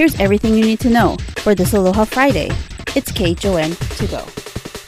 Here's everything you need to know for this Aloha Friday. It's KHON to go.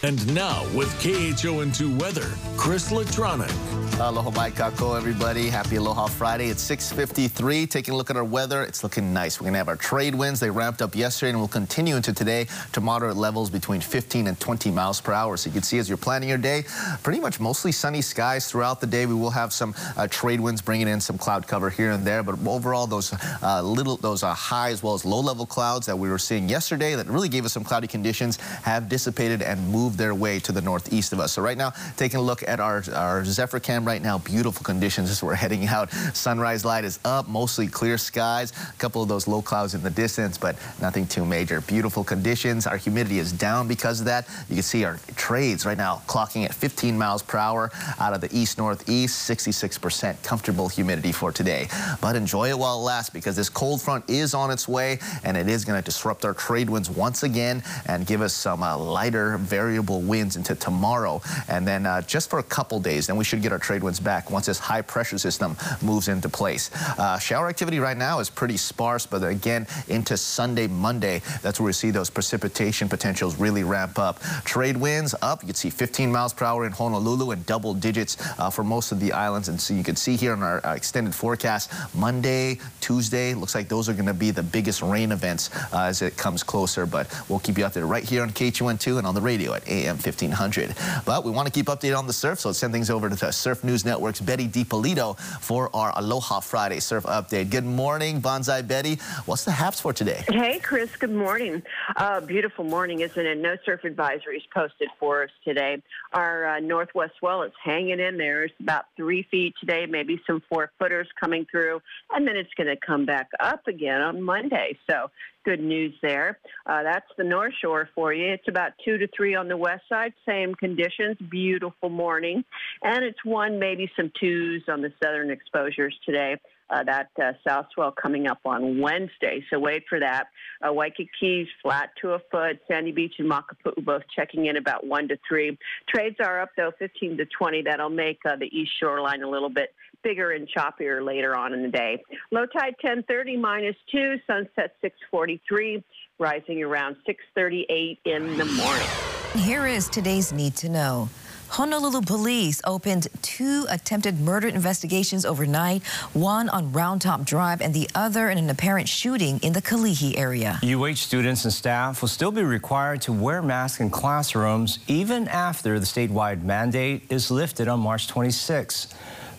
And now with KHON2 weather, Chris Latronic. Aloha mai kakou, everybody. Happy Aloha Friday. It's 6.53. Taking a look at our weather, it's looking nice. We're going to have our trade winds. They ramped up yesterday and will continue into today to moderate levels between 15 and 20 miles per hour. So you can see as you're planning your day, pretty much mostly sunny skies throughout the day. We will have some uh, trade winds bringing in some cloud cover here and there. But overall, those uh, little, those uh, high as well as low level clouds that we were seeing yesterday that really gave us some cloudy conditions have dissipated and moved their way to the northeast of us. So right now, taking a look at our, our Zephyr cam right now, beautiful conditions as we're heading out. Sunrise light is up, mostly clear skies. A couple of those low clouds in the distance, but nothing too major. Beautiful conditions. Our humidity is down because of that. You can see our trades right now clocking at 15 miles per hour out of the east northeast, 66% comfortable humidity for today. But enjoy it while it lasts because this cold front is on its way and it is going to disrupt our trade winds once again and give us some uh, lighter variable winds into tomorrow. And then uh, just for a couple days, then we should get our trade winds back once this high pressure system moves into place. Uh, shower activity right now is pretty sparse, but again, into Sunday, Monday, that's where we see those precipitation potentials really ramp up. Trade winds up. You can see 15 miles per hour in Honolulu and double digits uh, for most of the islands. And so you can see here in our uh, extended forecast, Monday, Tuesday, looks like those are going to be the biggest rain events uh, as it comes closer. But we'll keep you updated right here on KHON2 and on the radio at AM 1500. But we want to keep updated on the surf, so let's send things over to the Surf News Network's Betty DiPolito for our Aloha Friday surf update. Good morning, Bonsai Betty. What's the haps for today? Hey, Chris. Good morning. Uh, beautiful morning, isn't it? No surf advisories posted for us today. Our uh, northwest swell is hanging in there. It's about three feet today, maybe some four footers coming through, and then it's going to come back up again on Monday. So good news there. Uh, that's the North Shore for you. It's about two to three on the west side, same conditions, beautiful morning. And it's one, maybe some twos on the southern exposures today. Uh, that uh, south swell coming up on Wednesday. So wait for that. Uh, Waikiki flat to a foot. Sandy Beach and Makapu'u both checking in about one to three. Trades are up though 15 to 20. That'll make uh, the east shoreline a little bit bigger and choppier later on in the day. Low tide 1030 minus 2, sunset 643, rising around 638 in the morning. Here is today's need to know. Honolulu police opened two attempted murder investigations overnight, one on Round Top Drive and the other in an apparent shooting in the Kalihi area. UH students and staff will still be required to wear masks in classrooms even after the statewide mandate is lifted on March 26.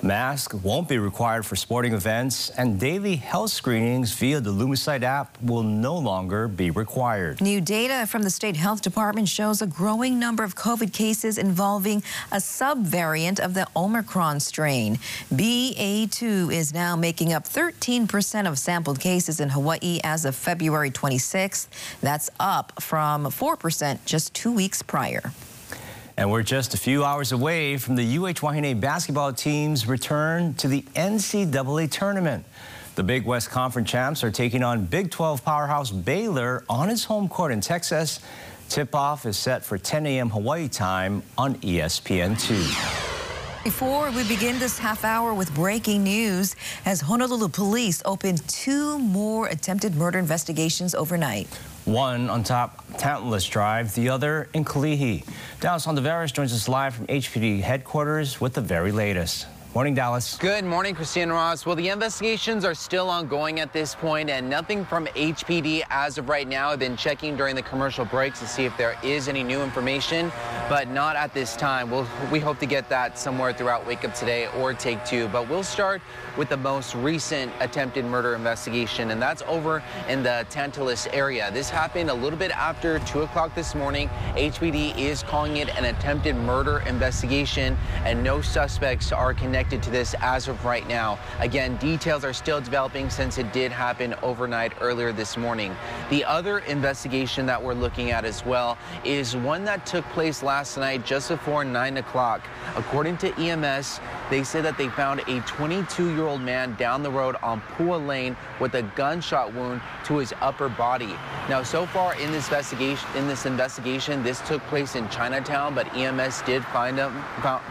Masks won't be required for sporting events, and daily health screenings via the LumiSight app will no longer be required. New data from the state health department shows a growing number of COVID cases involving a subvariant of the Omicron strain. BA2 is now making up 13% of sampled cases in Hawaii as of February 26th. That's up from 4% just two weeks prior. And we're just a few hours away from the UH Wahine basketball team's return to the NCAA tournament. The Big West Conference champs are taking on Big 12 powerhouse Baylor on its home court in Texas. Tip-off is set for 10 a.m. Hawaii time on ESPN2. Before we begin this half hour with breaking news, as Honolulu police opened two more attempted murder investigations overnight. One on top Tantalus Drive, the other in Kalihi. Dallas Honduras joins us live from HPD headquarters with the very latest. Morning, Dallas. Good morning, Christian Ross. Well, the investigations are still ongoing at this point, and nothing from HPD as of right now. I've been checking during the commercial breaks to see if there is any new information, but not at this time. We'll, we hope to get that somewhere throughout Wake Up Today or Take Two. But we'll start with the most recent attempted murder investigation, and that's over in the Tantalus area. This happened a little bit after 2 o'clock this morning. HPD is calling it an attempted murder investigation, and no suspects are connected connected to this as of right now. Again, details are still developing since it did happen overnight earlier this morning. The other investigation that we're looking at as well is one that took place last night just before 9 o'clock. According to EMS, They say that they found a 22-year-old man down the road on Pua Lane with a gunshot wound to his upper body. Now, so far in this investigation, in this investigation, this took place in Chinatown, but EMS did find him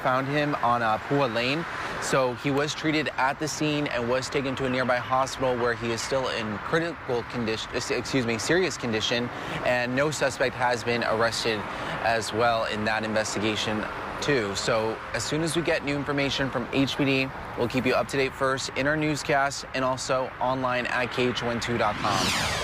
found him on uh, Pua Lane. So he was treated at the scene and was taken to a nearby hospital where he is still in critical condition, excuse me, serious condition, and no suspect has been arrested as well in that investigation too. So as soon as we get new information from HPD, we'll keep you up to date first in our newscast and also online at KHON2.com.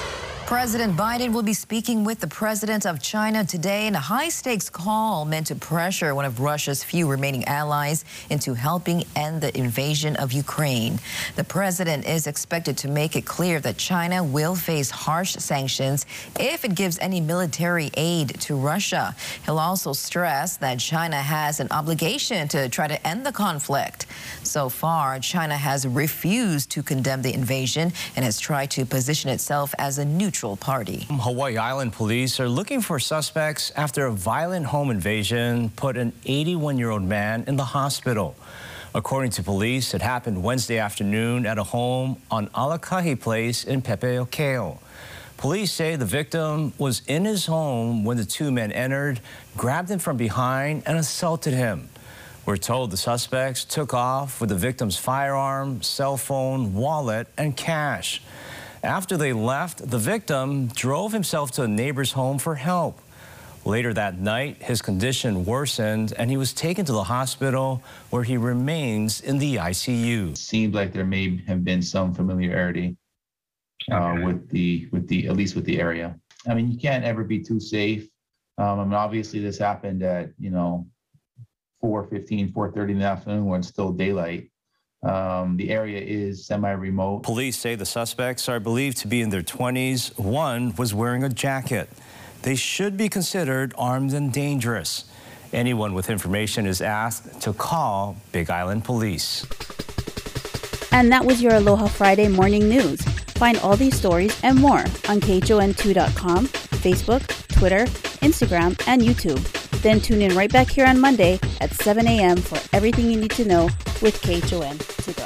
President Biden will be speaking with the president of China today in a high stakes call meant to pressure one of Russia's few remaining allies into helping end the invasion of Ukraine. The president is expected to make it clear that China will face harsh sanctions if it gives any military aid to Russia. He'll also stress that China has an obligation to try to end the conflict. So far, China has refused to condemn the invasion and has tried to position itself as a neutral neutral party. Hawaii Island police are looking for suspects after a violent home invasion put an 81-year-old man in the hospital. According to police, it happened Wednesday afternoon at a home on Alakahi Place in Pepeokeo. Police say the victim was in his home when the two men entered, grabbed him from behind, and assaulted him. We're told the suspects took off with the victim's firearm, cell phone, wallet, and cash. After they left, the victim drove himself to a neighbor's home for help. Later that night, his condition worsened and he was taken to the hospital where he remains in the ICU. It seemed like there may have been some familiarity uh, with the with the at least with the area. I mean, you can't ever be too safe. Um, I mean, obviously this happened at you know 4:15, 4:30 in the afternoon when it's still daylight. Um, the area is semi-remote. Police say the suspects are believed to be in their 20s. One was wearing a jacket. They should be considered armed and dangerous. Anyone with information is asked to call Big Island Police. And that was your Aloha Friday morning news. Find all these stories and more on KHON2.com, Facebook, Twitter, Instagram, and YouTube. Then tune in right back here on Monday at 7 a.m. for everything you need to know with KHON to go.